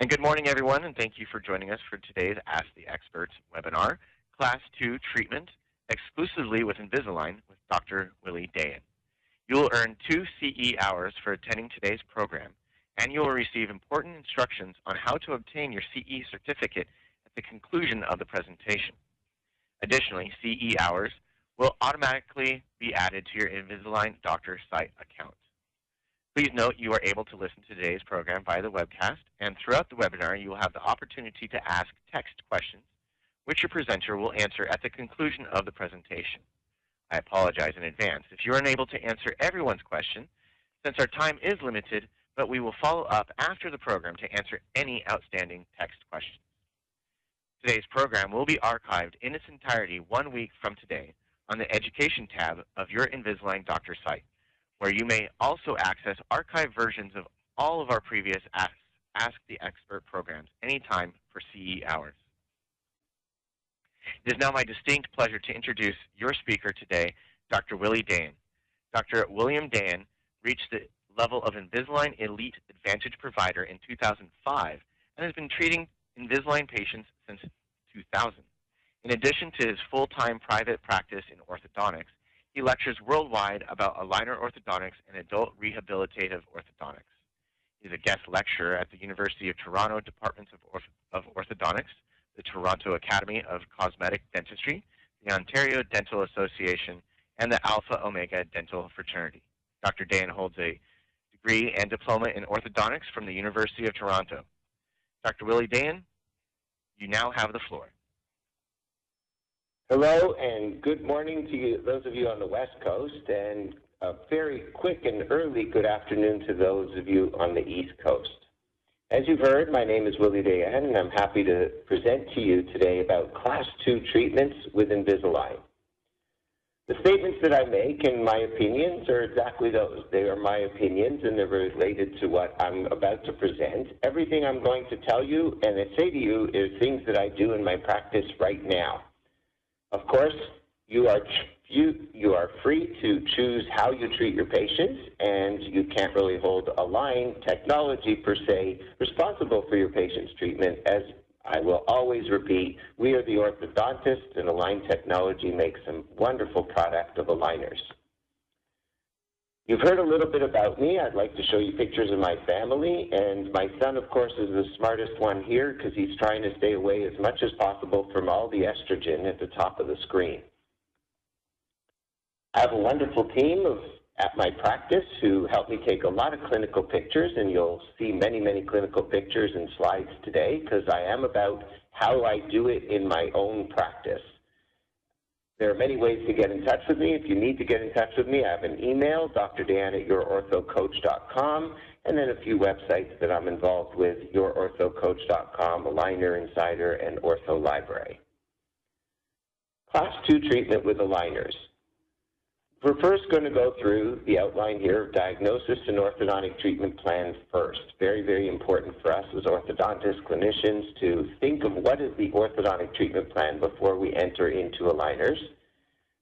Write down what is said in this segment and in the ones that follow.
And good morning, everyone, and thank you for joining us for today's Ask the Expert webinar, Class 2 Treatment, exclusively with Invisalign with Dr. Willie Dayan. You will earn two CE hours for attending today's program, and you will receive important instructions on how to obtain your CE certificate at the conclusion of the presentation. Additionally, CE hours will automatically be added to your Invisalign Doctor site account. Please note you are able to listen to today's program via the webcast, and throughout the webinar you will have the opportunity to ask text questions, which your presenter will answer at the conclusion of the presentation. I apologize in advance if you are unable to answer everyone's question, since our time is limited, but we will follow up after the program to answer any outstanding text questions. Today's program will be archived in its entirety one week from today on the Education tab of your Invisalign Doctor site where you may also access archived versions of all of our previous Ask, Ask the Expert programs anytime for CE hours. It is now my distinct pleasure to introduce your speaker today, Dr. Willie Dayan. Dr. William Dayan reached the level of Invisalign Elite Advantage Provider in 2005 and has been treating Invisalign patients since 2000. In addition to his full-time private practice in orthodontics, he lectures worldwide about aligner orthodontics and adult rehabilitative orthodontics. He's a guest lecturer at the University of Toronto Departments of, Orth of Orthodontics, the Toronto Academy of Cosmetic Dentistry, the Ontario Dental Association, and the Alpha Omega Dental Fraternity. Dr. Dayan holds a degree and diploma in orthodontics from the University of Toronto. Dr. Willie Dayan, you now have the floor. Hello and good morning to you, those of you on the West Coast, and a very quick and early good afternoon to those of you on the East Coast. As you've heard, my name is Willie Dayan, and I'm happy to present to you today about Class 2 treatments with Invisalign. The statements that I make and my opinions are exactly those. They are my opinions and they're related to what I'm about to present. Everything I'm going to tell you and I say to you is things that I do in my practice right now. Of course, you are you you are free to choose how you treat your patients, and you can't really hold Align technology per se responsible for your patient's treatment. As I will always repeat, we are the orthodontists, and Align Technology makes a wonderful product of aligners. You've heard a little bit about me. I'd like to show you pictures of my family. And my son, of course, is the smartest one here because he's trying to stay away as much as possible from all the estrogen at the top of the screen. I have a wonderful team of at my practice who help me take a lot of clinical pictures, and you'll see many, many clinical pictures and slides today because I am about how I do it in my own practice. There are many ways to get in touch with me. If you need to get in touch with me, I have an email, drdan at yourorthocoach.com, and then a few websites that I'm involved with, yourorthocoach.com, Aligner Insider, and Ortho Library. Class 2 treatment with aligners. We're first going to go through the outline here of diagnosis and orthodontic treatment plan first. Very, very important for us as orthodontists, clinicians to think of what is the orthodontic treatment plan before we enter into aligners.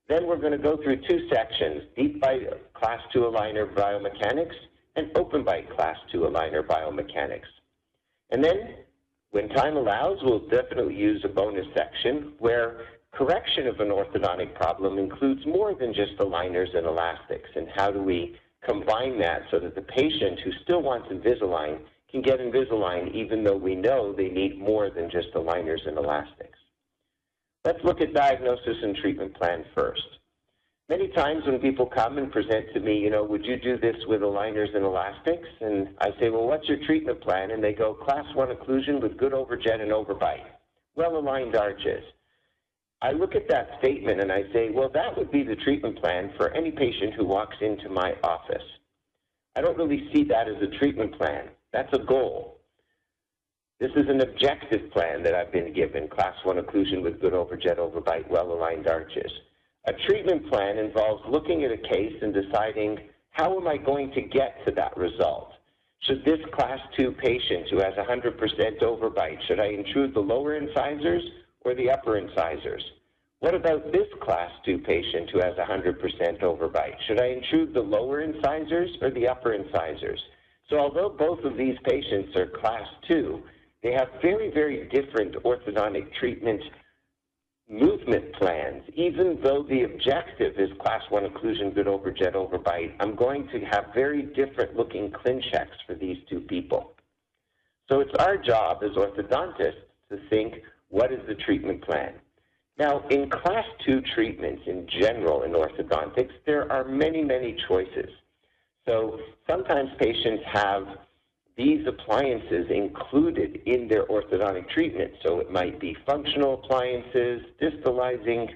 Then we're going to go through two sections, deep bite class 2 aligner biomechanics and open bite class 2 aligner biomechanics. And then when time allows, we'll definitely use a bonus section where correction of an orthodontic problem includes more than just aligners and elastics, and how do we combine that so that the patient who still wants Invisalign can get Invisalign even though we know they need more than just aligners and elastics. Let's look at diagnosis and treatment plan first. Many times when people come and present to me, you know, would you do this with aligners and elastics? And I say, well, what's your treatment plan? And they go, class one occlusion with good overjet and overbite, well-aligned arches. I look at that statement and I say, well, that would be the treatment plan for any patient who walks into my office. I don't really see that as a treatment plan. That's a goal. This is an objective plan that I've been given, class 1 occlusion with good overjet, overbite, well-aligned arches. A treatment plan involves looking at a case and deciding how am I going to get to that result. Should this class 2 patient who has 100% overbite, should I intrude the lower incisors or the upper incisors? What about this class 2 patient who has 100% overbite? Should I intrude the lower incisors or the upper incisors? So although both of these patients are class 2, they have very, very different orthodontic treatment movement plans. Even though the objective is class 1 occlusion, good overjet, overbite, I'm going to have very different looking ClinChecks for these two people. So it's our job as orthodontists to think, what is the treatment plan? Now, in class 2 treatments in general in orthodontics, there are many, many choices. So sometimes patients have these appliances included in their orthodontic treatment. So it might be functional appliances, distalizing,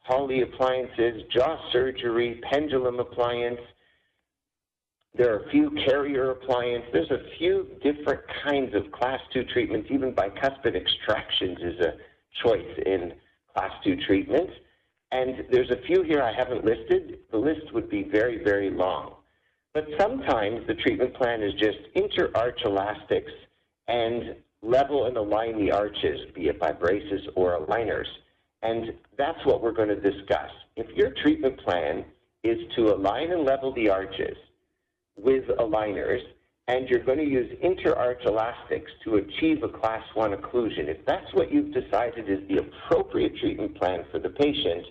Hawley appliances, jaw surgery, pendulum appliance. There are a few Carriere appliance. There's a few different kinds of class 2 treatments. Even bicuspid extractions is a choice in class 2 treatments. And there's a few here I haven't listed. The list would be very, very long. But sometimes the treatment plan is just inter-arch elastics and level and align the arches, be it by braces or aligners. And that's what we're going to discuss. If your treatment plan is to align and level the arches with aligners, and you're going to use inter-arch elastics to achieve a class 1 occlusion, if that's what you've decided is the appropriate treatment plan for the patient,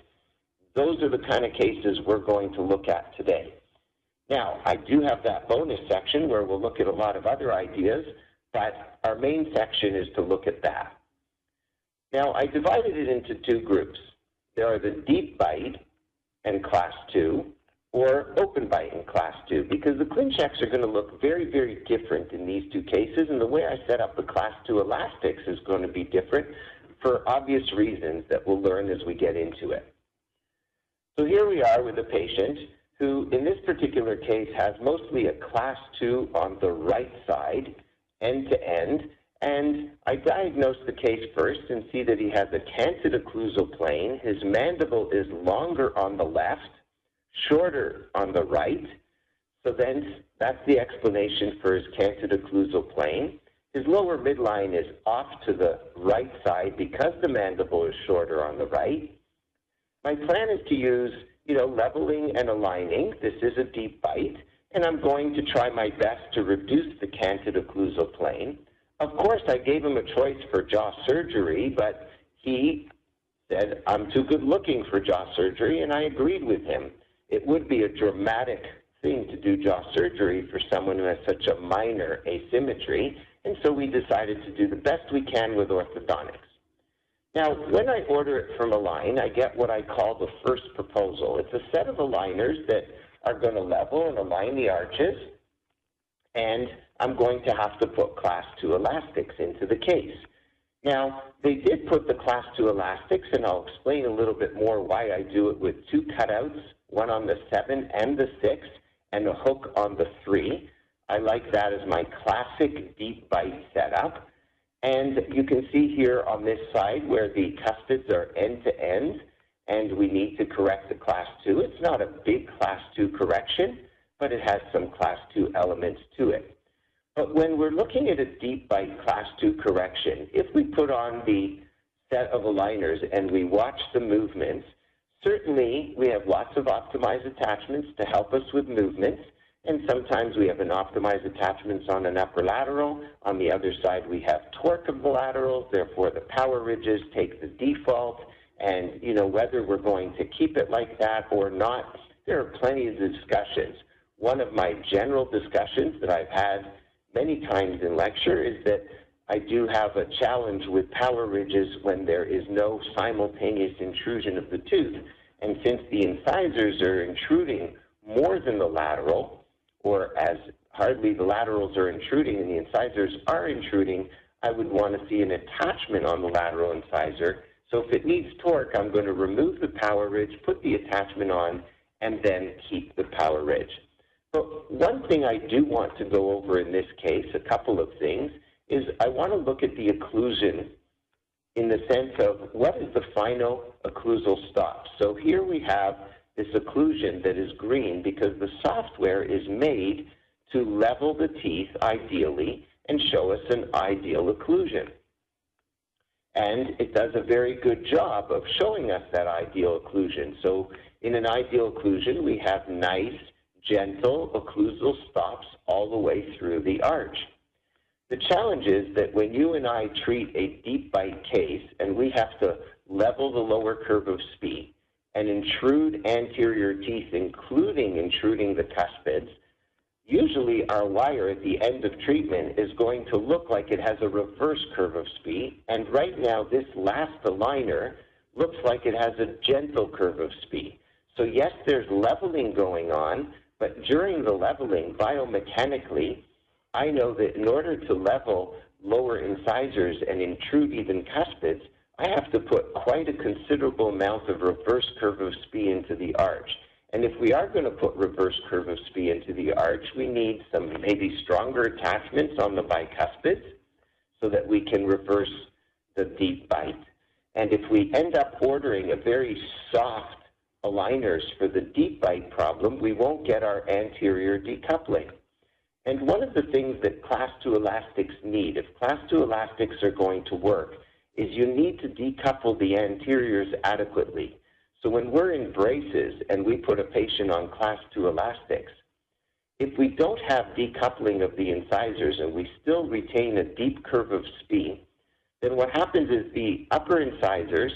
those are the kind of cases we're going to look at today. Now, I do have that bonus section where we'll look at a lot of other ideas, but our main section is to look at that. Now, I divided it into two groups. There are the deep bite and class 2, or open bite in class 2, because the ClinChecks are going to look very, very different in these two cases, and the way I set up the class 2 elastics is going to be different for obvious reasons that we'll learn as we get into it. So here we are with a patient who in this particular case has mostly a class 2 on the right side, end to end, and I diagnose the case first and see that he has a canted occlusal plane. His mandible is longer on the left, shorter on the right. So then that's the explanation for his canted occlusal plane. His lower midline is off to the right side because the mandible is shorter on the right. My plan is to use you know, leveling and aligning. This is a deep bite, and I'm going to try my best to reduce the canted occlusal plane. Of course, I gave him a choice for jaw surgery, but he said, I'm too good looking for jaw surgery, and I agreed with him. It would be a dramatic thing to do jaw surgery for someone who has such a minor asymmetry, and so we decided to do the best we can with orthodontics. Now, when I order it from Align, I get what I call the first proposal. It's a set of aligners that are going to level and align the arches, and I'm going to have to put class 2 elastics into the case. Now, they did put the class 2 elastics, and I'll explain a little bit more why I do it with two cutouts, one on the 7 and the 6, and a hook on the 3. I like that as my classic deep bite setup. And you can see here on this side where the cuspids are end to end, and we need to correct the class 2. It's not a big class 2 correction, but it has some class 2 elements to it. But when we're looking at a deep bite class 2 correction, if we put on the set of aligners and we watch the movements, certainly we have lots of optimized attachments to help us with movements, and sometimes we have an optimized attachments on an upper lateral. On the other side, we have torque of the laterals. Therefore, the power ridges take the default. And, you know, whether we're going to keep it like that or not, there are plenty of discussions. One of my general discussions that I've had many times in lecture is that I do have a challenge with power ridges when there is no simultaneous intrusion of the tooth. And since the incisors are intruding more than the lateral, or as hardly the laterals are intruding and the incisors are intruding, I would want to see an attachment on the lateral incisor. So if it needs torque, I'm going to remove the power ridge, put the attachment on, and then keep the power ridge. But one thing I do want to go over in this case, a couple of things, is I want to look at the occlusion in the sense of what is the final occlusal stop. So here we have this occlusion that is green because the software is made to level the teeth ideally and show us an ideal occlusion. And it does a very good job of showing us that ideal occlusion. So in an ideal occlusion, we have nice, gentle occlusal stops all the way through the arch. The challenge is that when you and I treat a deep bite case and we have to level the lower curve of Spee and intrude anterior teeth, including intruding the cuspids, usually our wire at the end of treatment is going to look like it has a reverse curve of Spee, and right now this last aligner looks like it has a gentle curve of Spee. So yes, there's leveling going on, but during the leveling, biomechanically, I know that in order to level lower incisors and intrude even cuspids, I have to put quite a considerable amount of reverse curve of Spee into the arch. And if we are going to put reverse curve of Spee into the arch, we need some maybe stronger attachments on the bicuspids so that we can reverse the deep bite. And if we end up ordering a very soft aligners for the deep bite problem, we won't get our anterior decoupling. And one of the things that class 2 elastics need, if class 2 elastics are going to work, is you need to decouple the anteriors adequately. So when we're in braces and we put a patient on class 2 elastics, if we don't have decoupling of the incisors and we still retain a deep curve of Spee, then what happens is the upper incisors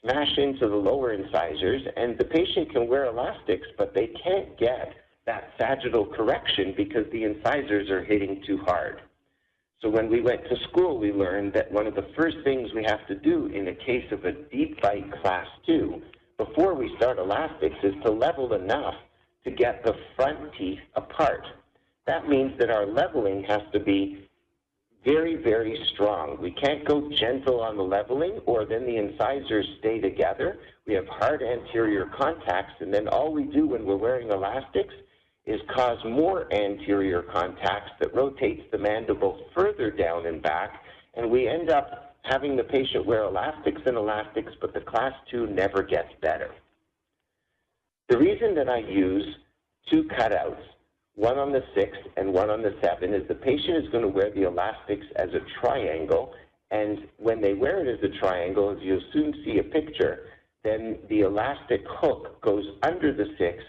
smash into the lower incisors and the patient can wear elastics, but they can't get that sagittal correction because the incisors are hitting too hard. So when we went to school, we learned that one of the first things we have to do in a case of a deep bite class 2 before we start elastics is to level enough to get the front teeth apart. That means that our leveling has to be very, very strong. We can't go gentle on the leveling or then the incisors stay together. We have hard anterior contacts and then all we do when we're wearing elastics is cause more anterior contacts that rotates the mandible further down and back, and we end up having the patient wear elastics and elastics, but the class 2 never gets better. The reason that I use two cutouts, one on the 6 and one on the 7, is the patient is going to wear the elastics as a triangle, and when they wear it as a triangle, as you'll soon see a picture, then the elastic hook goes under the 6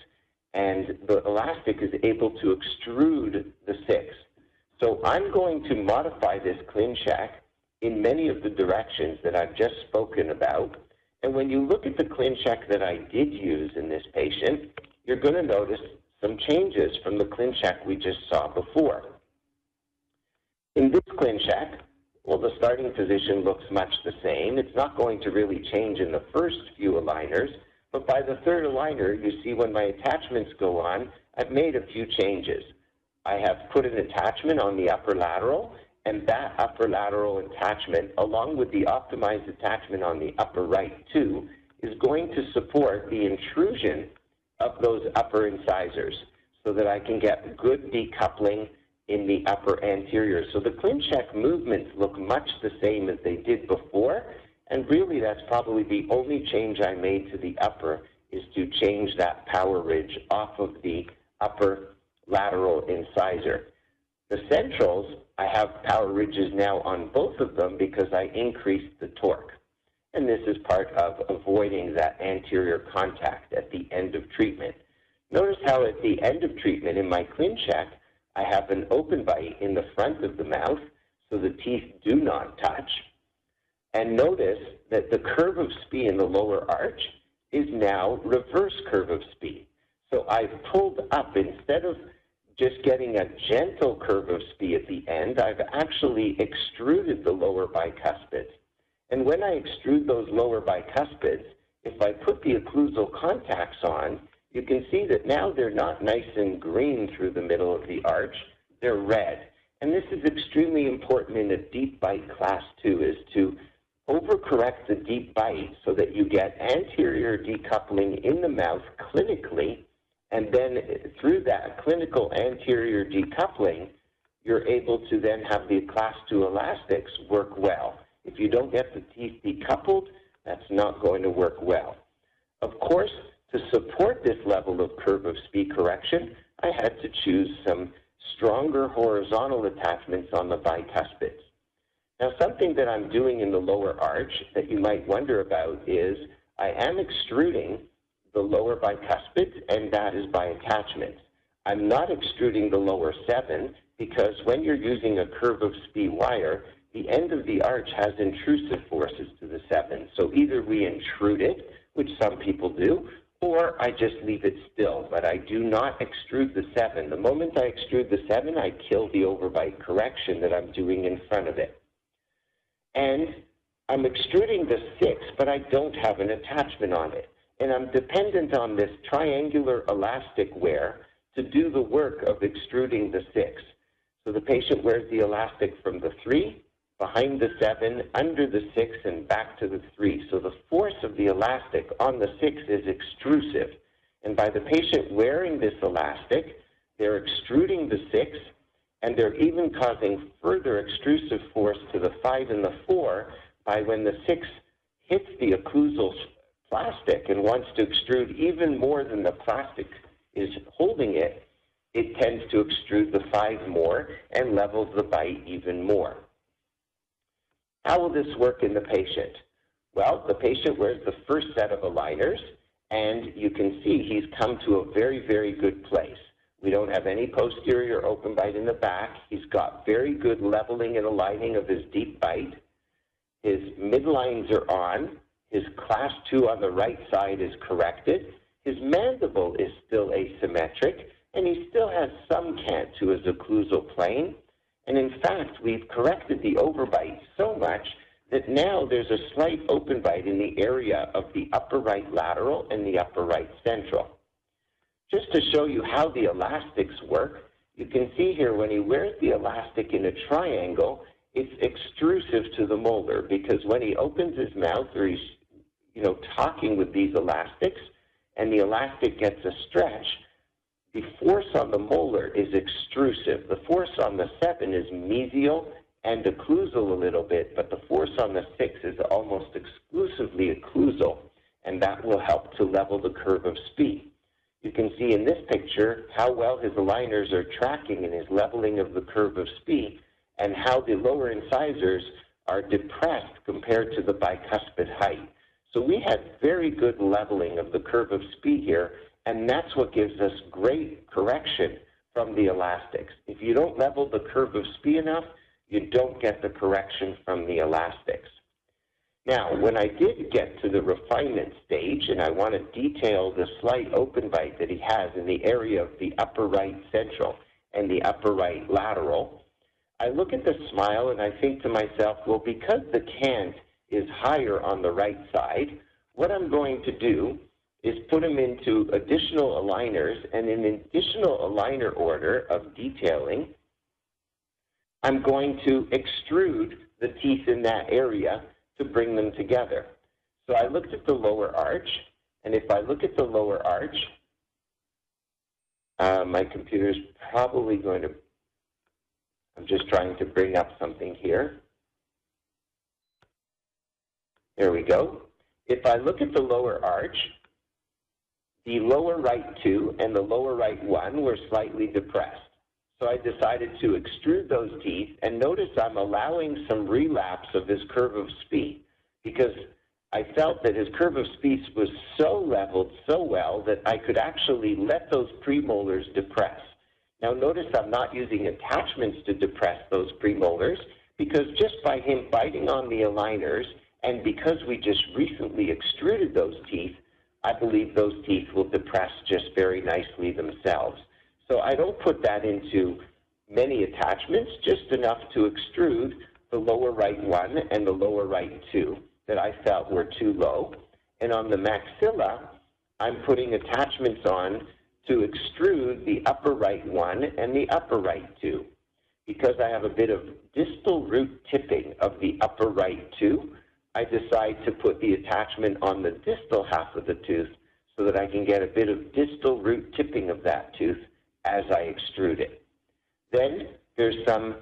and the elastic is able to extrude the six. So I'm going to modify this ClinCheck in many of the directions that I've just spoken about. And when you look at the ClinCheck that I did use in this patient, you're going to notice some changes from the ClinCheck we just saw before. In this ClinCheck, well, the starting position looks much the same. It's not going to really change in the first few aligners, but by the third aligner, you see when my attachments go on, I've made a few changes. I have put an attachment on the upper lateral, and that upper lateral attachment, along with the optimized attachment on the upper right too, is going to support the intrusion of those upper incisors so that I can get good decoupling in the upper anterior. So the ClinCheck movements look much the same as they did before, and really, that's probably the only change I made to the upper is to change that power ridge off of the upper lateral incisor. The centrals, I have power ridges now on both of them because I increased the torque. And this is part of avoiding that anterior contact at the end of treatment. Notice how at the end of treatment in my ClinCheck, I have an open bite in the front of the mouth so the teeth do not touch. And notice that the curve of Spee in the lower arch is now reverse curve of Spee. So I've pulled up, instead of just getting a gentle curve of Spee at the end, I've actually extruded the lower bicuspids. And when I extrude those lower bicuspids, if I put the occlusal contacts on, you can see that now they're not nice and green through the middle of the arch, they're red. And this is extremely important in a deep bite class 2, is to overcorrect the deep bite so that you get anterior decoupling in the mouth clinically, and then through that clinical anterior decoupling, you're able to then have the class 2 elastics work well. If you don't get the teeth decoupled, that's not going to work well. Of course, to support this level of curve of Spee correction, I had to choose some stronger horizontal attachments on the bicuspids. Now, something that I'm doing in the lower arch that you might wonder about is I am extruding the lower bicuspids, and that is by attachment. I'm not extruding the lower seven because when you're using a curve of Spee wire, the end of the arch has intrusive forces to the seven. So either we intrude it, which some people do, or I just leave it still, but I do not extrude the 7. The moment I extrude the 7, I kill the overbite correction that I'm doing in front of it. And I'm extruding the 6, but I don't have an attachment on it. And I'm dependent on this triangular elastic wear to do the work of extruding the 6. So the patient wears the elastic from the 3 behind the 7, under the 6, and back to the 3. So the force of the elastic on the 6 is extrusive. And by the patient wearing this elastic, they're extruding the 6, and they're even causing further extrusive force to the 5 and the 4 by when the 6 hits the occlusal plastic and wants to extrude even more than the plastic is holding it, it tends to extrude the 5 more and levels the bite even more. How will this work in the patient? Well, the patient wears the first set of aligners, and you can see he's come to a very, very good place. We don't have any posterior open bite in the back. He's got very good leveling and aligning of his deep bite. His midlines are on. His class 2 on the right side is corrected. His mandible is still asymmetric, and he still has some cant to his occlusal plane. And in fact, we've corrected the overbite so much that now there's a slight open bite in the area of the upper right lateral and the upper right central. Just to show you how the elastics work, you can see here when he wears the elastic in a triangle, it's extrusive to the molar because when he opens his mouth or he's you know, talking with these elastics and the elastic gets a stretch, the force on the molar is extrusive. The force on the 7 is mesial and occlusal a little bit, but the force on the 6 is almost exclusively occlusal, and that will help to level the curve of Spee. You can see in this picture how well his aligners are tracking in his leveling of the curve of Spee and how the lower incisors are depressed compared to the bicuspid height. So we had very good leveling of the curve of Spee here, and that's what gives us great correction from the elastics. If you don't level the curve of Spee enough, you don't get the correction from the elastics. Now, when I did get to the refinement stage, and I want to detail the slight open bite that he has in the area of the upper right central and the upper right lateral, I look at the smile and I think to myself, well, because the cant is higher on the right side, what I'm going to do is put him into additional aligners, and in additional aligner order of detailing, I'm going to extrude the teeth in that area to bring them together. So I looked at the lower arch, and if I look at the lower arch, uh, my computer is probably going to, I'm just trying to bring up something here. There we go. If I look at the lower arch, the lower right two and the lower right one were slightly depressed. So I decided to extrude those teeth, and notice I'm allowing some relapse of his curve of Spee because I felt that his curve of Spee was so leveled so well that I could actually let those premolars depress. Now notice I'm not using attachments to depress those premolars because just by him biting on the aligners and because we just recently extruded those teeth, I believe those teeth will depress just very nicely themselves. So I don't put that into many attachments, just enough to extrude the lower right one and the lower right two that I felt were too low. And on the maxilla, I'm putting attachments on to extrude the upper right one and the upper right two. Because I have a bit of distal root tipping of the upper right two, I decide to put the attachment on the distal half of the tooth so that I can get a bit of distal root tipping of that tooth as I extrude it. Then there's some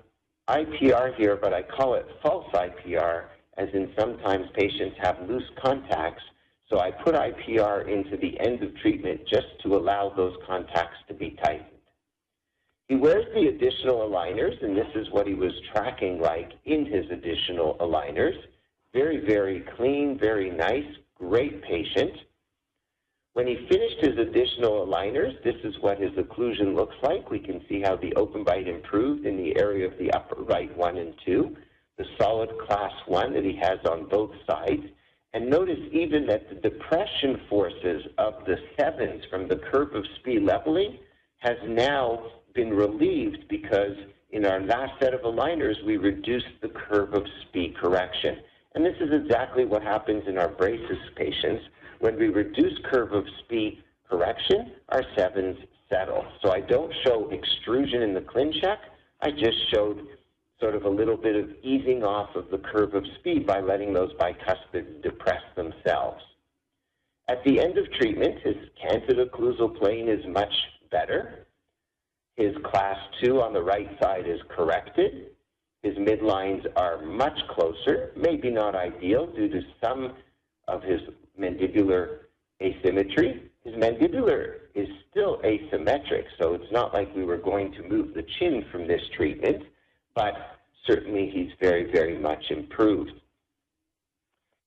IPR here, but I call it false IPR, as in sometimes patients have loose contacts, so I put IPR into the end of treatment just to allow those contacts to be tightened. He wears the additional aligners, and this is what he was tracking like in his additional aligners. Very, very clean, very nice, great patient. When he finished his additional aligners, this is what his occlusion looks like. We can see how the open bite improved in the area of the upper right 1 and 2, the solid class 1 that he has on both sides. And notice even that the depression forces of the sevens from the curve of Spee leveling has now been relieved because in our last set of aligners, we reduced the curve of Spee correction. And this is exactly what happens in our braces patients. When we reduce curve of Spee correction, our sevens settle. So I don't show extrusion in the ClinCheck. I just showed sort of a little bit of easing off of the curve of Spee by letting those bicuspids depress themselves. At the end of treatment, his canted occlusal plane is much better. His class 2 on the right side is corrected. His midlines are much closer, maybe not ideal due to some of his mandibular asymmetry. His mandibular is still asymmetric, so it's not like we were going to move the chin from this treatment, but certainly he's very, very much improved.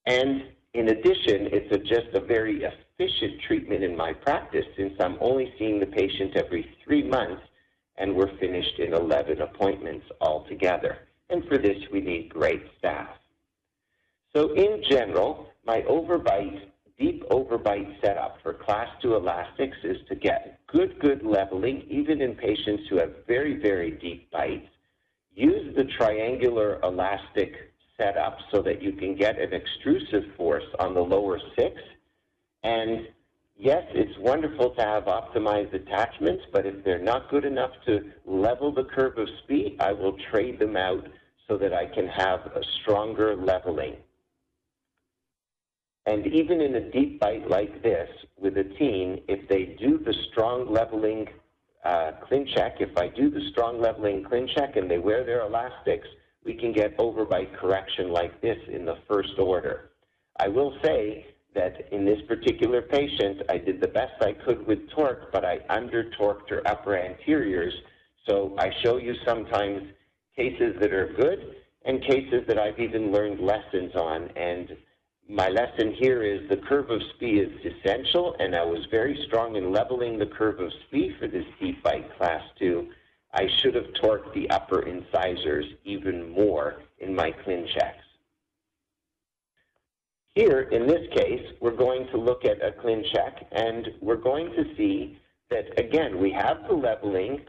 And in addition, it's a, just a very efficient treatment in my practice since I'm only seeing the patient every three months and we're finished in 11 appointments altogether. And for this, we need great staff. So in general, my overbite, deep overbite setup for class 2 elastics is to get good, good leveling, even in patients who have very, very deep bites. Use the triangular elastic setup so that you can get an extrusive force on the lower six. And yes, it's wonderful to have optimized attachments, but if they're not good enough to level the curve of Spee, I will trade them out so that I can have a stronger leveling. And even in a deep bite like this with a teen, if they do the strong leveling uh, ClinCheck, if I do the strong leveling ClinCheck and they wear their elastics, we can get overbite correction like this in the first order. I will say that in this particular patient, I did the best I could with torque, but I under-torqued her upper anteriors. So I show you sometimes cases that are good and cases that I've even learned lessons on. And my lesson here is the curve of Spee is essential, and I was very strong in leveling the curve of Spee for this deep bite class 2. I should have torqued the upper incisors even more in my ClinChecks. Here, in this case, we're going to look at a ClinCheck, and we're going to see that, again, we have the leveling.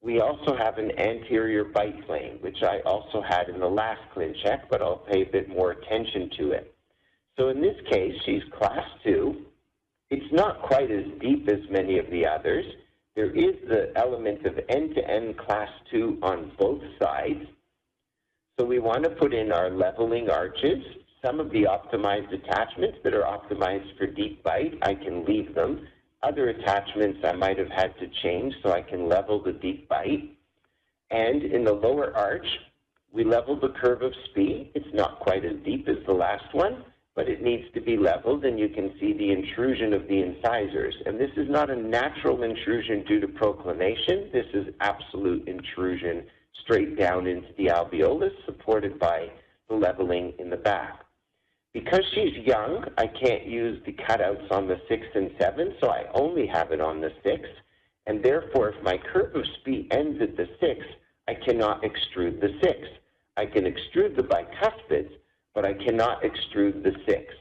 We also have an anterior bite plane, which I also had in the last ClinCheck, but I'll pay a bit more attention to it. So in this case, she's class 2. It's not quite as deep as many of the others. There is the element of end-to-end class 2 on both sides. So we want to put in our leveling arches some of the optimized attachments that are optimized for deep bite, I can leave them. Other attachments I might have had to change so I can level the deep bite. And in the lower arch, we leveled the curve of Spee. It's not quite as deep as the last one, but it needs to be leveled, and you can see the intrusion of the incisors. And this is not a natural intrusion due to proclination. This is absolute intrusion straight down into the alveolus, supported by the leveling in the back. Because she's young, I can't use the cutouts on the 6 and 7, so I only have it on the 6. And therefore, if my curve of Spee ends at the 6, I cannot extrude the 6. I can extrude the bicuspids, but I cannot extrude the 6.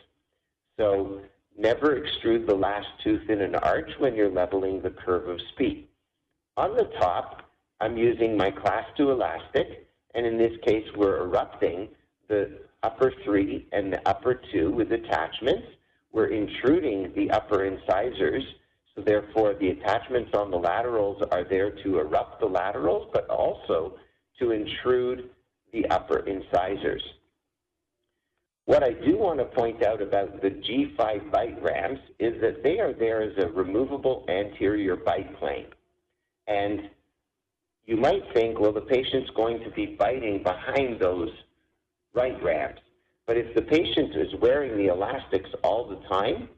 So never extrude the last tooth in an arch when you're leveling the curve of Spee. On the top, I'm using my class 2 elastic, and in this case, we're erupting the upper three and the upper two with attachments. We're intruding the upper incisors, so therefore the attachments on the laterals are there to erupt the laterals, but also to intrude the upper incisors. What I do want to point out about the G5 bite ramps is that they are there as a removable anterior bite plane. And you might think, well, the patient's going to be biting behind those right ramps. But if the patient is wearing the elastics all the time,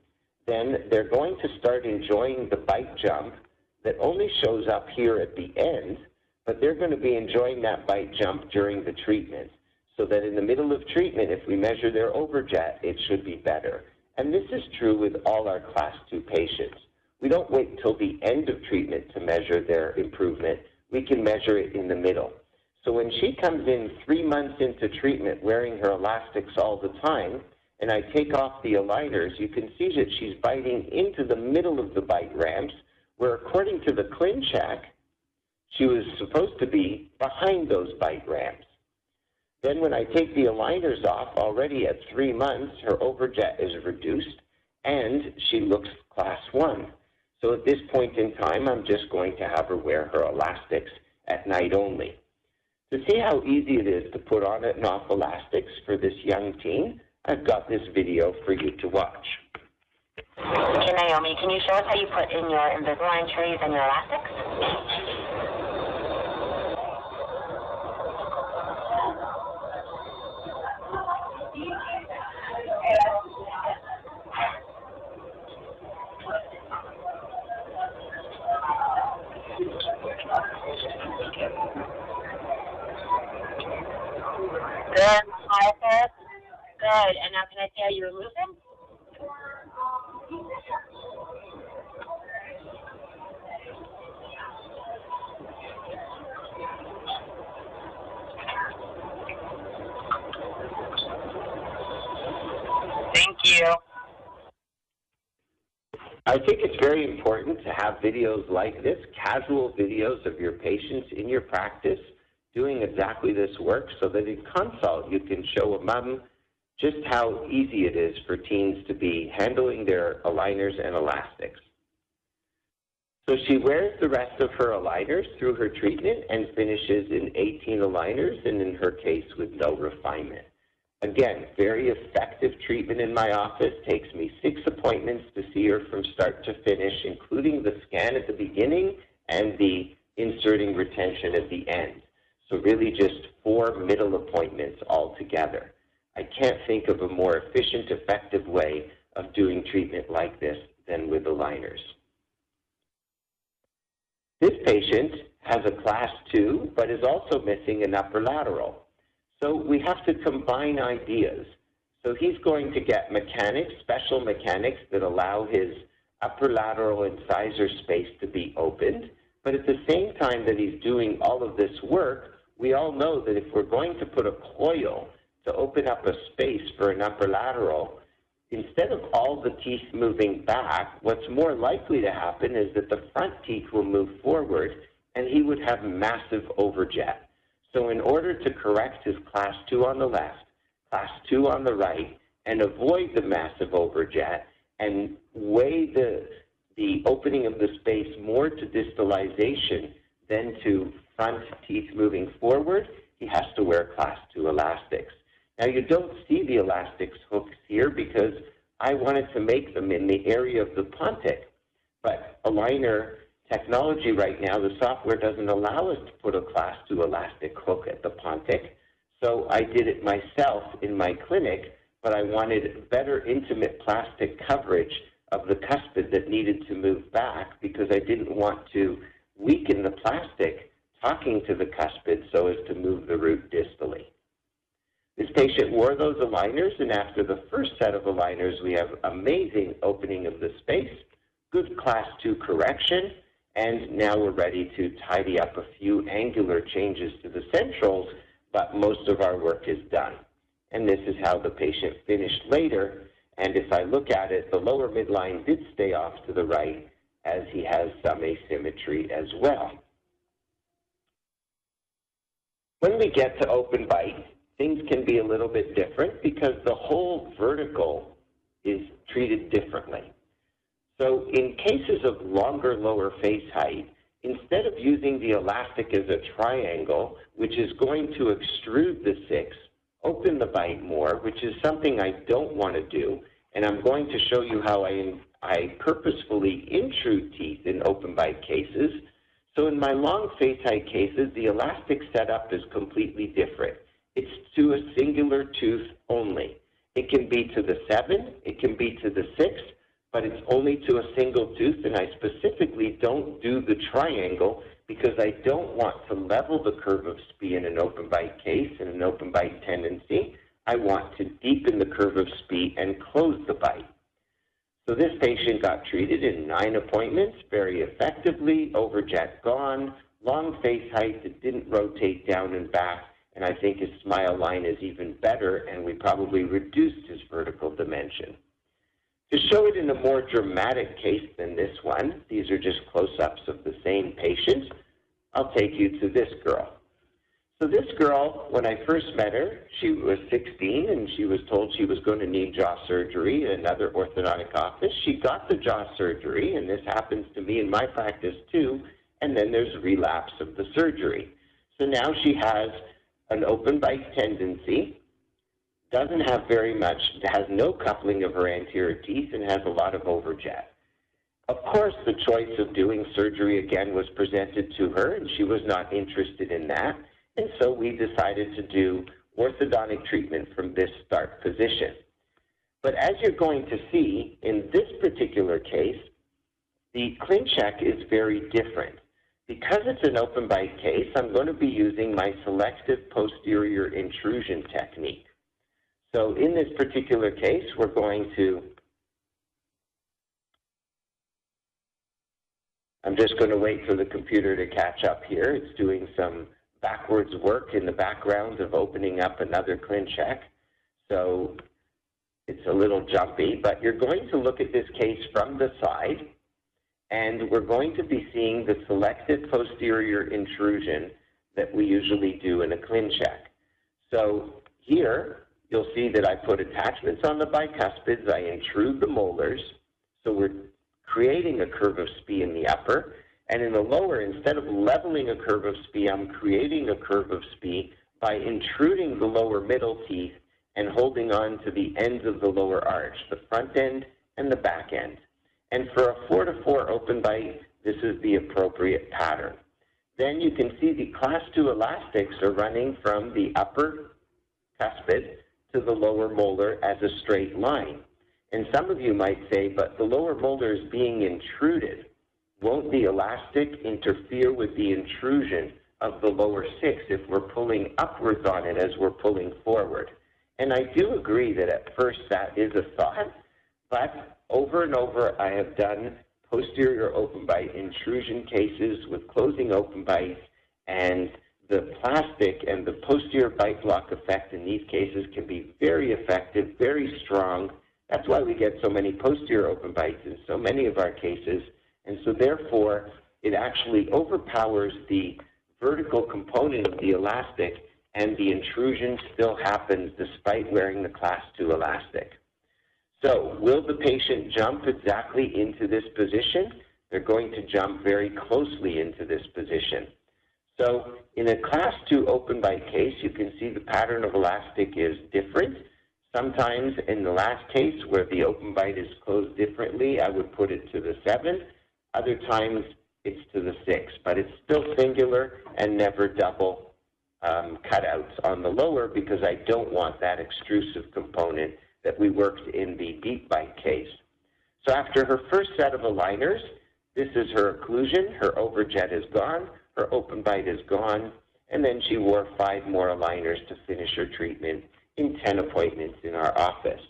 then they're going to start enjoying the bite jump that only shows up here at the end, but they're going to be enjoying that bite jump during the treatment. So that in the middle of treatment, if we measure their overjet, it should be better. And this is true with all our class 2 patients. We don't wait until the end of treatment to measure their improvement. We can measure it in the middle. So when she comes in three months into treatment wearing her elastics all the time, and I take off the aligners, you can see that she's biting into the middle of the bite ramps, where according to the ClinCheck, she was supposed to be behind those bite ramps. Then when I take the aligners off, already at three months, her overjet is reduced and she looks class one. So at this point in time, I'm just going to have her wear her elastics at night only. To see how easy it is to put on and off elastics for this young teen, I've got this video for you to watch. Okay, Naomi, can you show us how you put in your Invisalign trees and your elastics? Good, Marcus. Good. And now can I how you remove them? Thank you. I think it's very important to have videos like this, casual videos of your patients in your practice doing exactly this work so that in consult you can show a mom just how easy it is for teens to be handling their aligners and elastics. So she wears the rest of her aligners through her treatment and finishes in 18 aligners and in her case with no refinement. Again, very effective treatment in my office. Takes me six appointments to see her from start to finish, including the scan at the beginning and the inserting retention at the end. So really just four middle appointments altogether. I can't think of a more efficient, effective way of doing treatment like this than with aligners. This patient has a class 2, but is also missing an upper lateral. So we have to combine ideas. So he's going to get mechanics, special mechanics that allow his upper lateral incisor space to be opened. But at the same time that he's doing all of this work, we all know that if we're going to put a coil to open up a space for an upper lateral, instead of all the teeth moving back, what's more likely to happen is that the front teeth will move forward and he would have massive overjet. So in order to correct his class 2 on the left, class 2 on the right, and avoid the massive overjet and weigh the, the opening of the space more to distalization than to front teeth moving forward, he has to wear class 2 elastics. Now you don't see the elastics hooks here because I wanted to make them in the area of the pontic. But aligner technology right now, the software doesn't allow us to put a class 2 elastic hook at the pontic. So I did it myself in my clinic, but I wanted better intimate plastic coverage of the cuspid that needed to move back because I didn't want to weaken the plastic talking to the cuspid so as to move the root distally. This patient wore those aligners, and after the first set of aligners, we have amazing opening of the space, good class 2 correction, and now we're ready to tidy up a few angular changes to the centrals, but most of our work is done. And this is how the patient finished later. And if I look at it, the lower midline did stay off to the right as he has some asymmetry as well. When we get to open bite, things can be a little bit different because the whole vertical is treated differently. So in cases of longer lower face height, instead of using the elastic as a triangle, which is going to extrude the six, open the bite more, which is something I don't want to do, and I'm going to show you how I, I purposefully intrude teeth in open bite cases. So in my long face height cases, the elastic setup is completely different. It's to a singular tooth only. It can be to the seven, it can be to the six, but it's only to a single tooth, and I specifically don't do the triangle because I don't want to level the curve of Spee in an open bite case and an open bite tendency. I want to deepen the curve of Spee and close the bite. So this patient got treated in nine appointments very effectively, overjet gone, long face height that didn't rotate down and back, and I think his smile line is even better, and we probably reduced his vertical dimension. To show it in a more dramatic case than this one, these are just close-ups of the same patient, I'll take you to this girl. So this girl, when I first met her, she was 16 and she was told she was going to need jaw surgery in another orthodontic office. She got the jaw surgery, and this happens to me in my practice too, and then there's relapse of the surgery. So now she has an open bite tendency, doesn't have very much, has no coupling of her anterior teeth, and has a lot of overjet. Of course, the choice of doing surgery again was presented to her, and she was not interested in that. And so we decided to do orthodontic treatment from this start position. But as you're going to see, in this particular case, the ClinCheck is very different. Because it's an open bite case, I'm going to be using my selective posterior intrusion technique. So in this particular case, we're going to, I'm just going to wait for the computer to catch up here. It's doing some backwards work in the background of opening up another ClinCheck. So it's a little jumpy, but you're going to look at this case from the side, and we're going to be seeing the selected posterior intrusion that we usually do in a ClinCheck. So here, you'll see that I put attachments on the bicuspids. I intrude the molars. So we're creating a curve of Spee in the upper. And in the lower, instead of leveling a curve of Spee, I'm creating a curve of Spee by intruding the lower middle teeth and holding on to the ends of the lower arch, the front end and the back end. And for a 4 to 4 open bite, this is the appropriate pattern. Then you can see the class 2 elastics are running from the upper cuspid to the lower molar as a straight line. And some of you might say, but the lower molar is being intruded won't the elastic interfere with the intrusion of the lower six if we're pulling upwards on it as we're pulling forward? And I do agree that at first that is a thought, but over and over I have done posterior open bite intrusion cases with closing open bites, and the plastic and the posterior bite block effect in these cases can be very effective, very strong. That's why we get so many posterior open bites in so many of our cases and so therefore, it actually overpowers the vertical component of the elastic and the intrusion still happens despite wearing the class 2 elastic. So will the patient jump exactly into this position? They're going to jump very closely into this position. So in a class 2 open bite case, you can see the pattern of elastic is different. Sometimes in the last case where the open bite is closed differently, I would put it to the 7. Other times it's to the 6, but it's still singular and never double um, cutouts on the lower because I don't want that extrusive component that we worked in the deep bite case. So after her first set of aligners, this is her occlusion. Her overjet is gone. Her open bite is gone. And then she wore five more aligners to finish her treatment in 10 appointments in our office.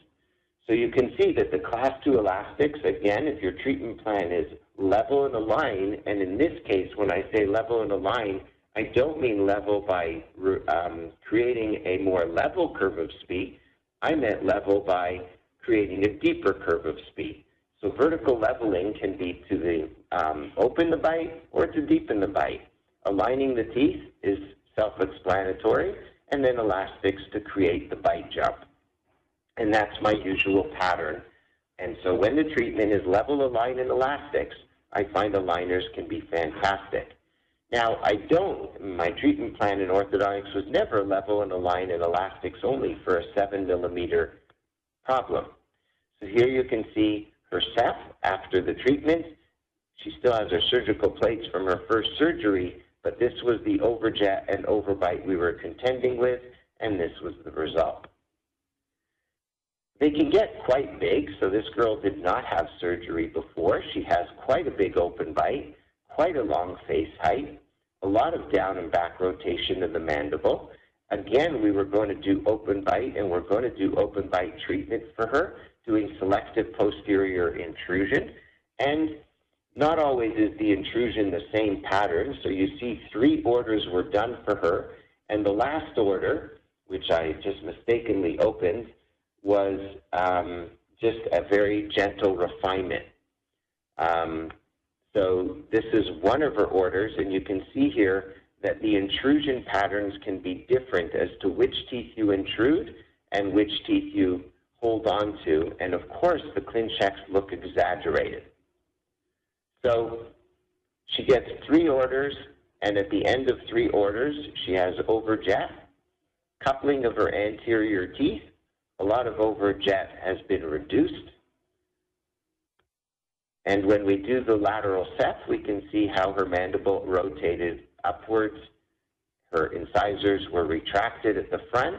So you can see that the class 2 elastics, again, if your treatment plan is level and align, and in this case, when I say level and align, I don't mean level by um, creating a more level curve of Spee. I meant level by creating a deeper curve of Spee. So vertical leveling can be to the um, open the bite or to deepen the bite. Aligning the teeth is self-explanatory, and then elastics to create the bite jump. And that's my usual pattern. And so when the treatment is level, align, and elastics, I find aligners can be fantastic. Now, I don't, my treatment plan in orthodontics was never level and align and elastics only for a 7 millimeter problem. So here you can see her Ceph after the treatment. She still has her surgical plates from her first surgery, but this was the overjet and overbite we were contending with, and this was the result. They can get quite big, so this girl did not have surgery before. She has quite a big open bite, quite a long face height, a lot of down and back rotation of the mandible, Again, we were going to do open bite, and we're going to do open bite treatment for her, doing selective posterior intrusion. And not always is the intrusion the same pattern, so you see three orders were done for her, and the last order, which I just mistakenly opened, was um, just a very gentle refinement. Um, so this is one of her orders, and you can see here that the intrusion patterns can be different as to which teeth you intrude and which teeth you hold on to. And of course, the ClinChecks look exaggerated. So she gets three orders, and at the end of three orders, she has overjet, coupling of her anterior teeth. A lot of overjet has been reduced. And when we do the lateral ceph, we can see how her mandible rotated upwards. Her incisors were retracted at the front,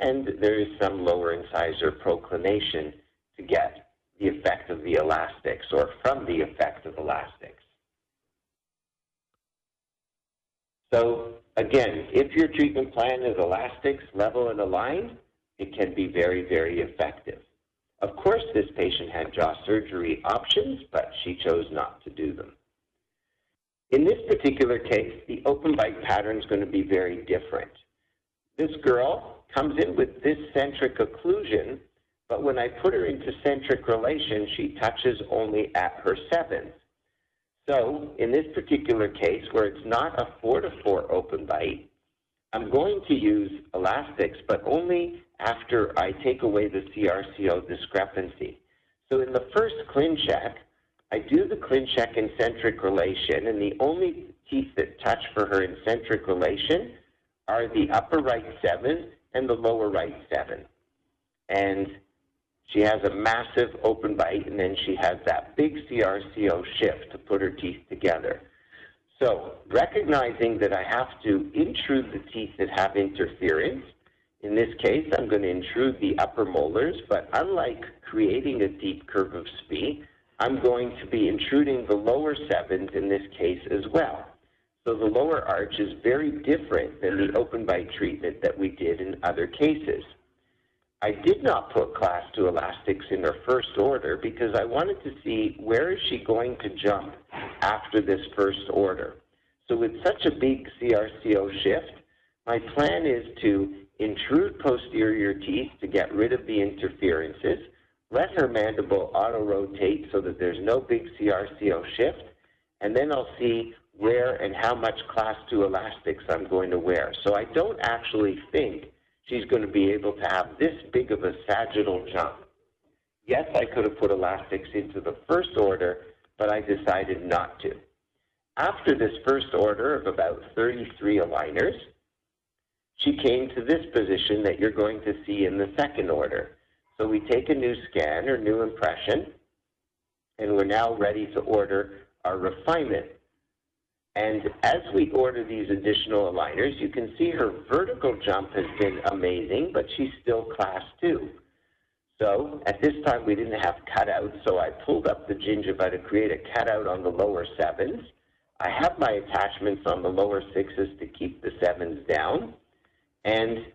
and there is some lower incisor proclination to get the effect of the elastics or from the effect of elastics. So again, if your treatment plan is elastics, level, and aligned, it can be very, very effective. Of course, this patient had jaw surgery options, but she chose not to do them. In this particular case, the open bite pattern is going to be very different. This girl comes in with this centric occlusion, but when I put her into centric relation, she touches only at her seventh. So in this particular case, where it's not a 4 to 4 open bite, I'm going to use elastics, but only after I take away the CRCO discrepancy. So in the first ClinCheck, I do the ClinCheck in centric relation, and the only teeth that touch for her in centric relation are the upper right seven and the lower right seven. And she has a massive open bite, and then she has that big CRCO shift to put her teeth together. So recognizing that I have to intrude the teeth that have interference, in this case, I'm going to intrude the upper molars, but unlike creating a deep curve of Spee, I'm going to be intruding the lower sevens in this case as well. So the lower arch is very different than the open bite treatment that we did in other cases. I did not put class 2 elastics in her first order because I wanted to see where is she going to jump after this first order. So with such a big CRCO shift, my plan is to intrude posterior teeth to get rid of the interferences, let her mandible auto-rotate so that there's no big CRCO shift, and then I'll see where and how much class 2 elastics I'm going to wear. So I don't actually think she's going to be able to have this big of a sagittal jump. Yes, I could have put elastics into the first order, but I decided not to. After this first order of about 33 aligners, she came to this position that you're going to see in the second order. So we take a new scan or new impression, and we're now ready to order our refinement. And as we order these additional aligners, you can see her vertical jump has been amazing, but she's still class 2. So at this time we didn't have cutouts, so I pulled up the gingiva to create a cutout on the lower sevens. I have my attachments on the lower sixes to keep the sevens down. And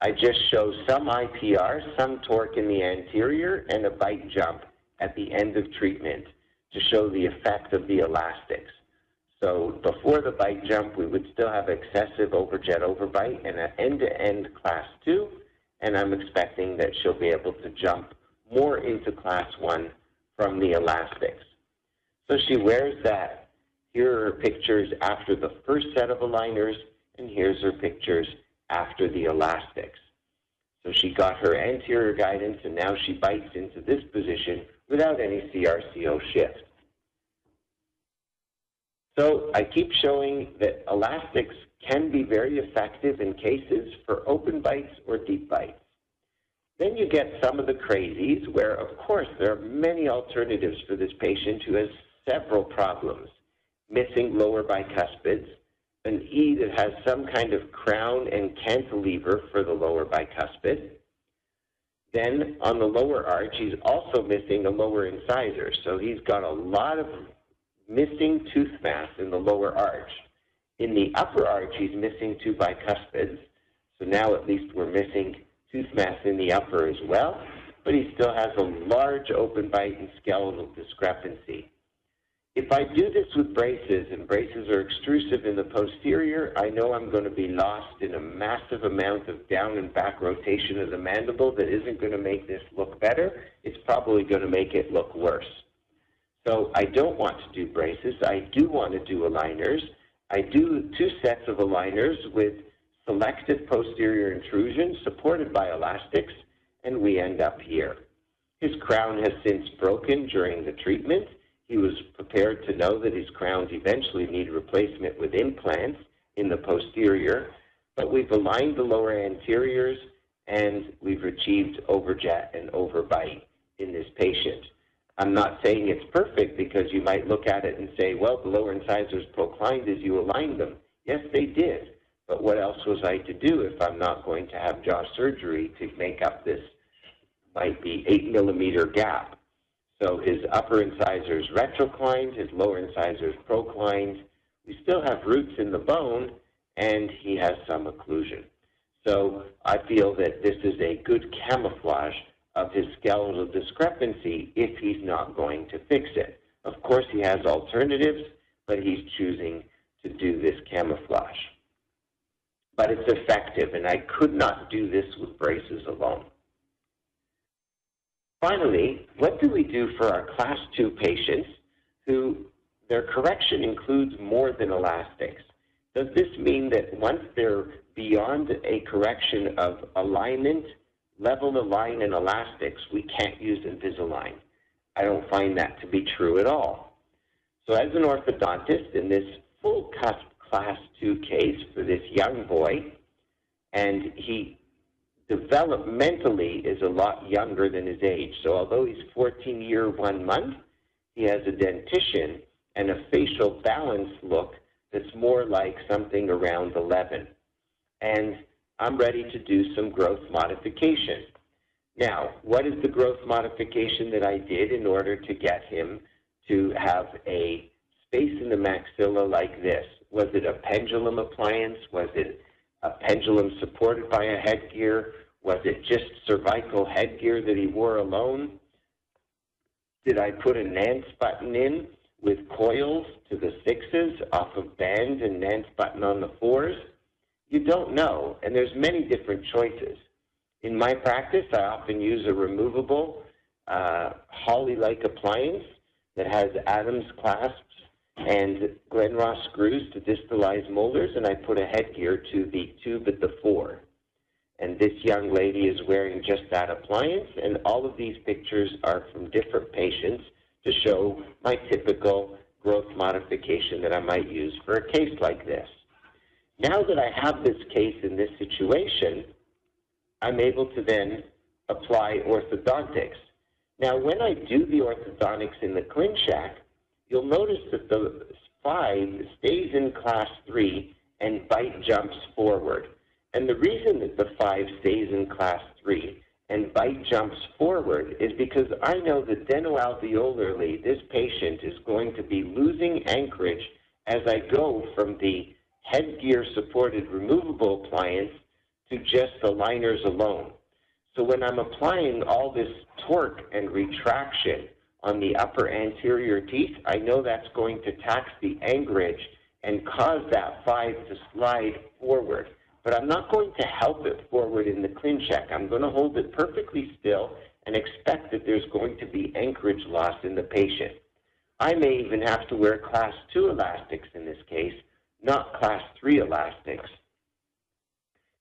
I just show some IPR, some torque in the anterior, and a bite jump at the end of treatment to show the effect of the elastics. So before the bite jump, we would still have excessive overjet overbite and an end-to-end -end class 2, and I'm expecting that she'll be able to jump more into class 1 from the elastics. So she wears that. Here are her pictures after the first set of aligners, and here's her pictures after the elastics. So she got her anterior guidance, and now she bites into this position without any CRCO shift. So I keep showing that elastics can be very effective in cases for open bites or deep bites. Then you get some of the crazies where, of course, there are many alternatives for this patient who has several problems. Missing lower bicuspids, an E that has some kind of crown and cantilever for the lower bicuspid. Then on the lower arch, he's also missing a lower incisor. So he's got a lot of missing tooth mass in the lower arch. In the upper arch, he's missing two bicuspids. So now at least we're missing tooth mass in the upper as well, but he still has a large open bite and skeletal discrepancy. If I do this with braces, and braces are extrusive in the posterior, I know I'm going to be lost in a massive amount of down and back rotation of the mandible that isn't going to make this look better. It's probably going to make it look worse. So I don't want to do braces. I do want to do aligners. I do two sets of aligners with selective posterior intrusion supported by elastics, and we end up here. His crown has since broken during the treatment. He was prepared to know that his crowns eventually need replacement with implants in the posterior, but we've aligned the lower anteriors and we've achieved overjet and overbite in this patient. I'm not saying it's perfect because you might look at it and say, well, the lower incisors proclined as you aligned them. Yes, they did. But what else was I to do if I'm not going to have jaw surgery to make up this might be 8 millimeter gap? So his upper incisors retroclined, his lower incisors proclined. We still have roots in the bone, and he has some occlusion. So I feel that this is a good camouflage of his skeletal discrepancy if he's not going to fix it. Of course, he has alternatives, but he's choosing to do this camouflage. But it's effective, and I could not do this with braces alone. Finally, what do we do for our class 2 patients who their correction includes more than elastics? Does this mean that once they're beyond a correction of alignment level align and elastics, we can't use Invisalign. I don't find that to be true at all. So as an orthodontist in this full cusp class 2 case for this young boy, and he developmentally is a lot younger than his age. So although he's 14 year, one month, he has a dentition and a facial balance look that's more like something around 11. And I'm ready to do some growth modification. Now, what is the growth modification that I did in order to get him to have a space in the maxilla like this? Was it a pendulum appliance? Was it a pendulum supported by a headgear? Was it just cervical headgear that he wore alone? Did I put a Nance button in with coils to the sixes off of band and Nance button on the fours? You don't know, and there's many different choices. In my practice, I often use a removable uh, Hawley-like appliance that has Adams clasps and Glenross screws to distalize molars, and I put a headgear to the tube at the fore. And this young lady is wearing just that appliance, and all of these pictures are from different patients to show my typical growth modification that I might use for a case like this. Now that I have this case in this situation, I'm able to then apply orthodontics. Now, when I do the orthodontics in the ClinCheck, you'll notice that the 5 stays in class 3 and bite jumps forward. And the reason that the 5 stays in class 3 and bite jumps forward is because I know that dentoalveolarly this patient is going to be losing anchorage as I go from the headgear supported removable appliance to just the liners alone. So when I'm applying all this torque and retraction on the upper anterior teeth, I know that's going to tax the anchorage and cause that 5 to slide forward. But I'm not going to help it forward in the ClinCheck. I'm going to hold it perfectly still and expect that there's going to be anchorage loss in the patient. I may even have to wear class 2 elastics in this case not class 3 elastics.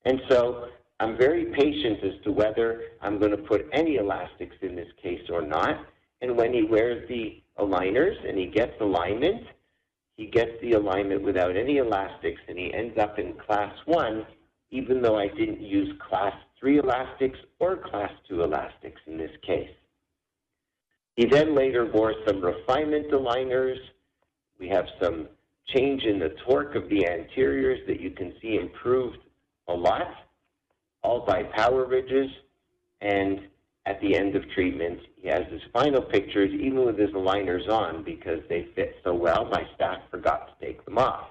And so I'm very patient as to whether I'm going to put any elastics in this case or not. And when he wears the aligners and he gets alignment, he gets the alignment without any elastics and he ends up in class 1 even though I didn't use class 3 elastics or class 2 elastics in this case. He then later wore some refinement aligners. We have some change in the torque of the anteriors that you can see improved a lot, all by power ridges, and at the end of treatment, he has his final pictures, even with his aligners on, because they fit so well, my staff forgot to take them off.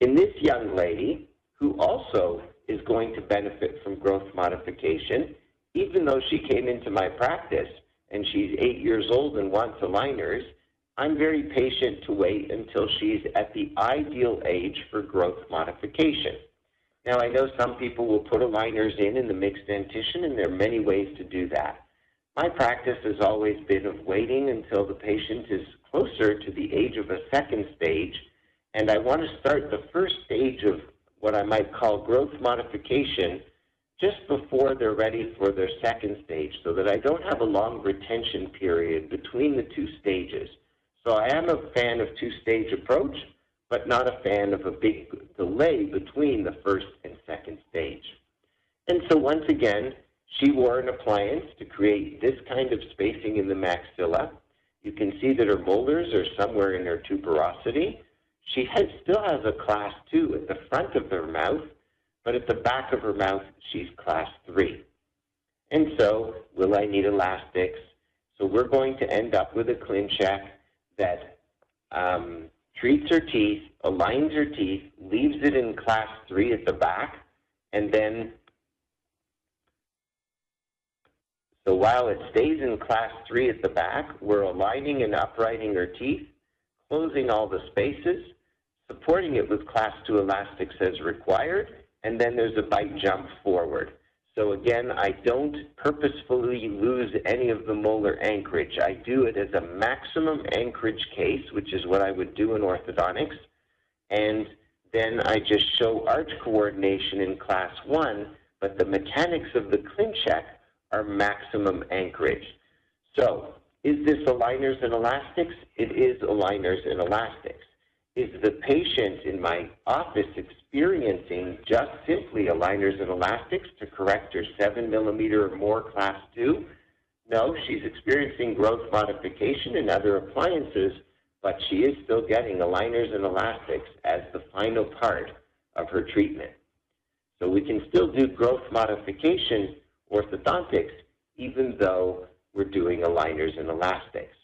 In this young lady, who also is going to benefit from growth modification, even though she came into my practice and she's eight years old and wants aligners, I'm very patient to wait until she's at the ideal age for growth modification. Now, I know some people will put aligners in in the mixed dentition, and there are many ways to do that. My practice has always been of waiting until the patient is closer to the age of a second stage, and I want to start the first stage of what I might call growth modification just before they're ready for their second stage so that I don't have a long retention period between the two stages. So I am a fan of two-stage approach, but not a fan of a big delay between the first and second stage. And so once again, she wore an appliance to create this kind of spacing in the maxilla. You can see that her molars are somewhere in her tuberosity. She has, still has a class 2 at the front of her mouth, but at the back of her mouth, she's class 3. And so, will I need elastics? So we're going to end up with a ClinCheck that um, treats her teeth, aligns her teeth, leaves it in class 3 at the back, and then, so while it stays in class 3 at the back, we're aligning and uprighting her teeth, closing all the spaces, supporting it with class 2 elastics as required, and then there's a bite jump forward. So again, I don't purposefully lose any of the molar anchorage. I do it as a maximum anchorage case, which is what I would do in orthodontics. And then I just show arch coordination in class one, but the mechanics of the ClinCheck are maximum anchorage. So is this aligners and elastics? It is aligners and elastics. Is the patient in my office experiencing just simply aligners and elastics to correct her 7 millimeter or more class 2? No, she's experiencing growth modification and other appliances, but she is still getting aligners and elastics as the final part of her treatment. So we can still do growth modification orthodontics even though we're doing aligners and elastics.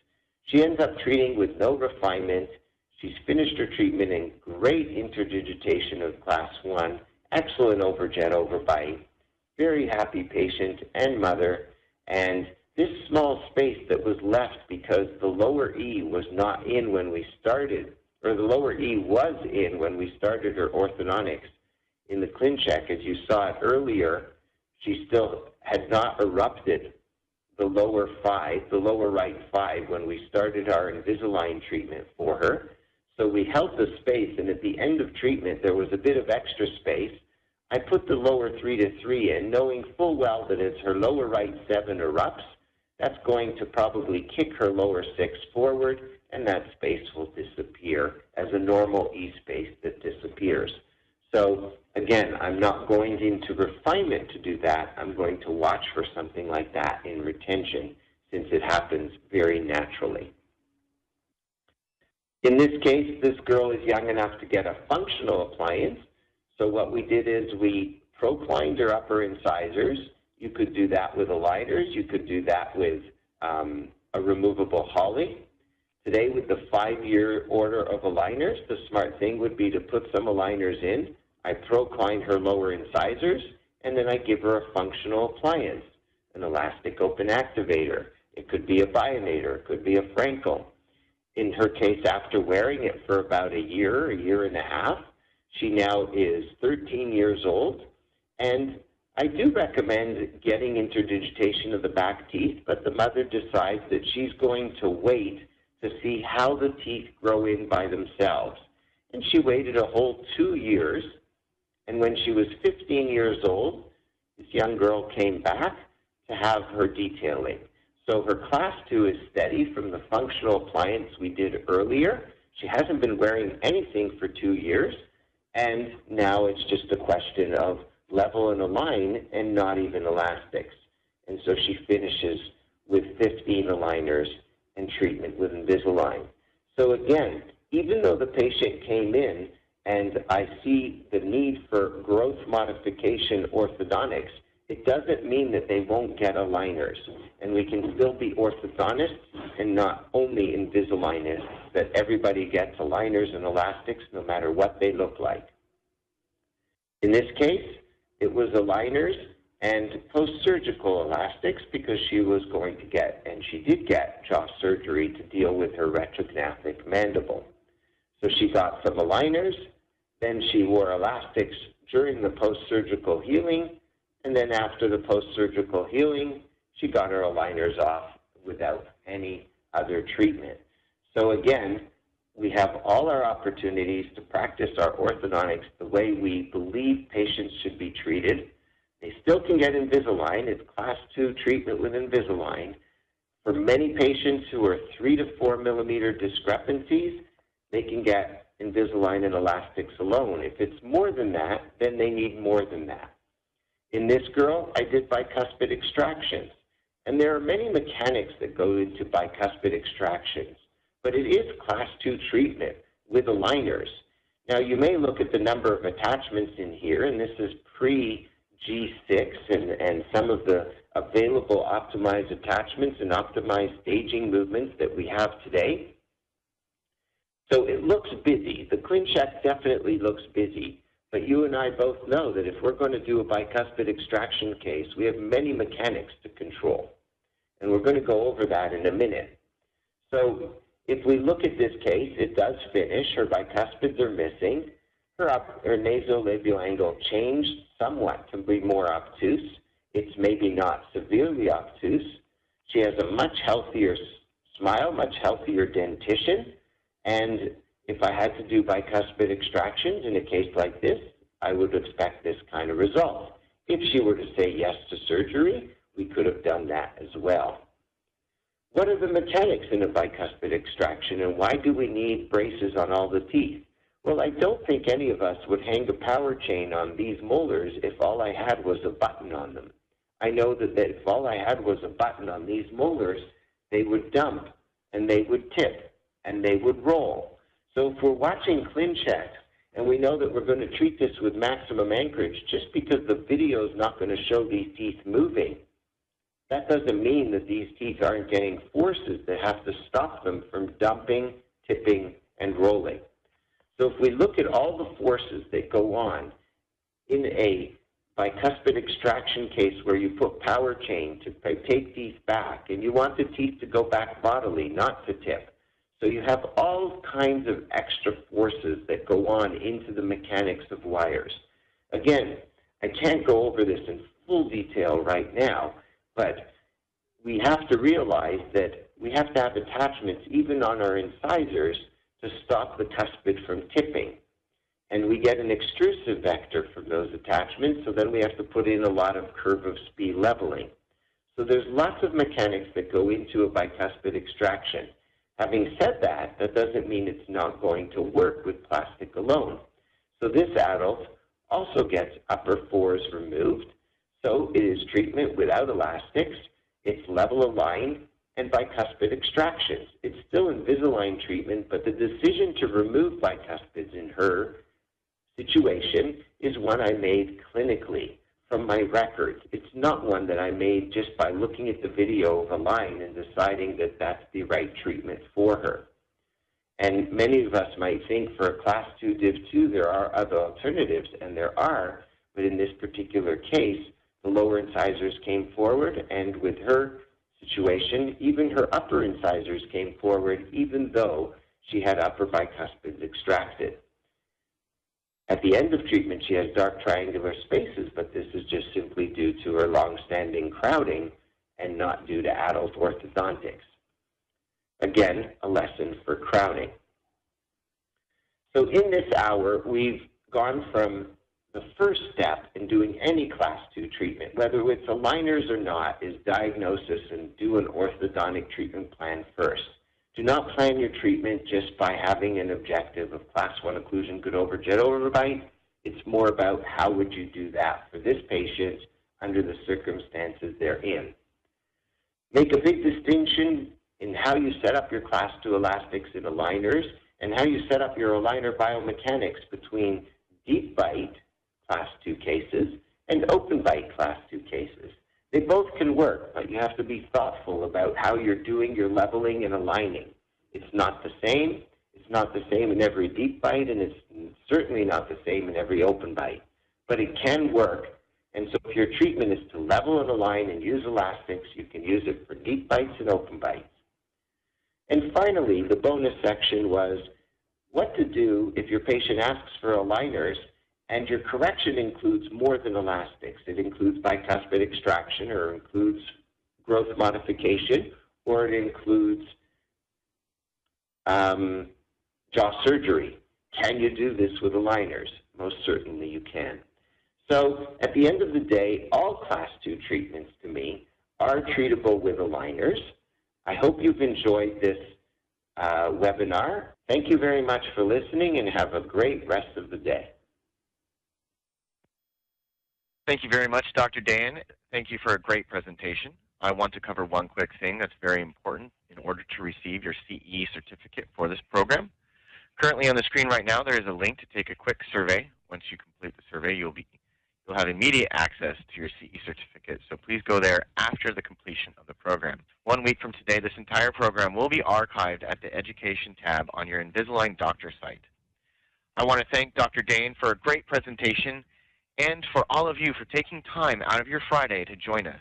She ends up treating with no refinement She's finished her treatment in great interdigitation of class 1, excellent overjet overbite, very happy patient and mother, and this small space that was left because the lower E was not in when we started, or the lower E was in when we started her orthodontics. In the ClinCheck, as you saw it earlier, she still had not erupted the lower five, the lower right five, when we started our Invisalign treatment for her. So we held the space, and at the end of treatment, there was a bit of extra space. I put the lower 3 to 3 in, knowing full well that as her lower right 7 erupts, that's going to probably kick her lower 6 forward, and that space will disappear as a normal E space that disappears. So again, I'm not going into refinement to do that. I'm going to watch for something like that in retention since it happens very naturally. In this case, this girl is young enough to get a functional appliance. So what we did is we proclined her upper incisors. You could do that with aligners. You could do that with um, a removable Hawley. Today, with the five-year order of aligners, the smart thing would be to put some aligners in. I procline her lower incisors, and then I give her a functional appliance, an elastic open activator. It could be a bionator. It could be a Frankel in her case, after wearing it for about a year, a year and a half, she now is 13 years old. And I do recommend getting interdigitation of the back teeth, but the mother decides that she's going to wait to see how the teeth grow in by themselves. And she waited a whole two years. And when she was 15 years old, this young girl came back to have her detailing. So her class 2 is steady from the functional appliance we did earlier. She hasn't been wearing anything for two years, and now it's just a question of level and align and not even elastics. And so she finishes with 15 aligners and treatment with Invisalign. So again, even though the patient came in and I see the need for growth modification orthodontics, it doesn't mean that they won't get aligners. And we can still be orthodontists and not only Invisalignists, that everybody gets aligners and elastics no matter what they look like. In this case, it was aligners and post-surgical elastics because she was going to get, and she did get, jaw surgery to deal with her retrognathic mandible. So she got some aligners, then she wore elastics during the post-surgical healing, and then after the post-surgical healing, she got her aligners off without any other treatment. So again, we have all our opportunities to practice our orthodontics the way we believe patients should be treated. They still can get Invisalign. It's class 2 treatment with Invisalign. For many patients who are 3 to 4 millimeter discrepancies, they can get Invisalign and elastics alone. If it's more than that, then they need more than that. In this girl, I did bicuspid extractions. And there are many mechanics that go into bicuspid extractions, but it is class 2 treatment with aligners. Now, you may look at the number of attachments in here, and this is pre-G6 and, and some of the available optimized attachments and optimized staging movements that we have today. So it looks busy. The ClinCheck definitely looks busy. But you and I both know that if we're going to do a bicuspid extraction case, we have many mechanics to control. And we're going to go over that in a minute. So if we look at this case, it does finish. Her bicuspids are missing. Her, up, her nasolabial angle changed somewhat to be more obtuse. It's maybe not severely obtuse. She has a much healthier smile, much healthier dentition. And if I had to do bicuspid extractions in a case like this, I would expect this kind of result. If she were to say yes to surgery, we could have done that as well. What are the mechanics in a bicuspid extraction and why do we need braces on all the teeth? Well, I don't think any of us would hang a power chain on these molars if all I had was a button on them. I know that if all I had was a button on these molars, they would dump and they would tip and they would roll. So if we're watching ClinCheck and we know that we're going to treat this with maximum anchorage just because the video is not going to show these teeth moving, that doesn't mean that these teeth aren't getting forces that have to stop them from dumping, tipping, and rolling. So if we look at all the forces that go on in a bicuspid extraction case where you put power chain to take teeth back, and you want the teeth to go back bodily, not to tip, so you have all kinds of extra forces that go on into the mechanics of wires. Again, I can't go over this in full detail right now, but we have to realize that we have to have attachments even on our incisors to stop the cuspid from tipping. And we get an extrusive vector from those attachments, so then we have to put in a lot of curve of Spee leveling. So there's lots of mechanics that go into a bicuspid extraction. Having said that, that doesn't mean it's not going to work with plastic alone. So this adult also gets upper fours removed. So it is treatment without elastics. It's level aligned and bicuspid extractions. It's still Invisalign treatment, but the decision to remove bicuspids in her situation is one I made clinically from my records. It's not one that I made just by looking at the video of a line and deciding that that's the right treatment for her. And many of us might think for a class 2 div 2 there are other alternatives, and there are, but in this particular case, the lower incisors came forward, and with her situation, even her upper incisors came forward, even though she had upper bicuspids extracted. At the end of treatment, she has dark triangular spaces, but this is just simply due to her long-standing crowding and not due to adult orthodontics. Again, a lesson for crowding. So in this hour, we've gone from the first step in doing any class 2 treatment, whether it's aligners or not, is diagnosis and do an orthodontic treatment plan first. Do not plan your treatment just by having an objective of class 1 occlusion, good over, jet over bite. It's more about how would you do that for this patient under the circumstances they're in. Make a big distinction in how you set up your class 2 elastics and aligners and how you set up your aligner biomechanics between deep bite class 2 cases and open bite class 2 cases. They both can work, but you have to be thoughtful about how you're doing your leveling and aligning. It's not the same. It's not the same in every deep bite, and it's certainly not the same in every open bite. but it can work. And so if your treatment is to level and align and use elastics, you can use it for deep bites and open bites. And finally, the bonus section was what to do if your patient asks for aligners and your correction includes more than elastics. It includes bicuspid extraction or includes growth modification or it includes um, jaw surgery. Can you do this with aligners? Most certainly you can. So at the end of the day, all class 2 treatments to me are treatable with aligners. I hope you've enjoyed this uh, webinar. Thank you very much for listening and have a great rest of the day. Thank you very much, Dr. Dayan. Thank you for a great presentation. I want to cover one quick thing that's very important in order to receive your CE certificate for this program. Currently on the screen right now, there is a link to take a quick survey. Once you complete the survey, you'll be you'll have immediate access to your CE certificate. So please go there after the completion of the program. One week from today, this entire program will be archived at the Education tab on your Invisalign Doctor site. I want to thank Dr. Dayan for a great presentation and for all of you for taking time out of your Friday to join us.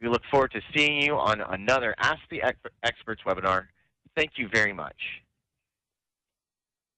We look forward to seeing you on another Ask the Experts webinar. Thank you very much.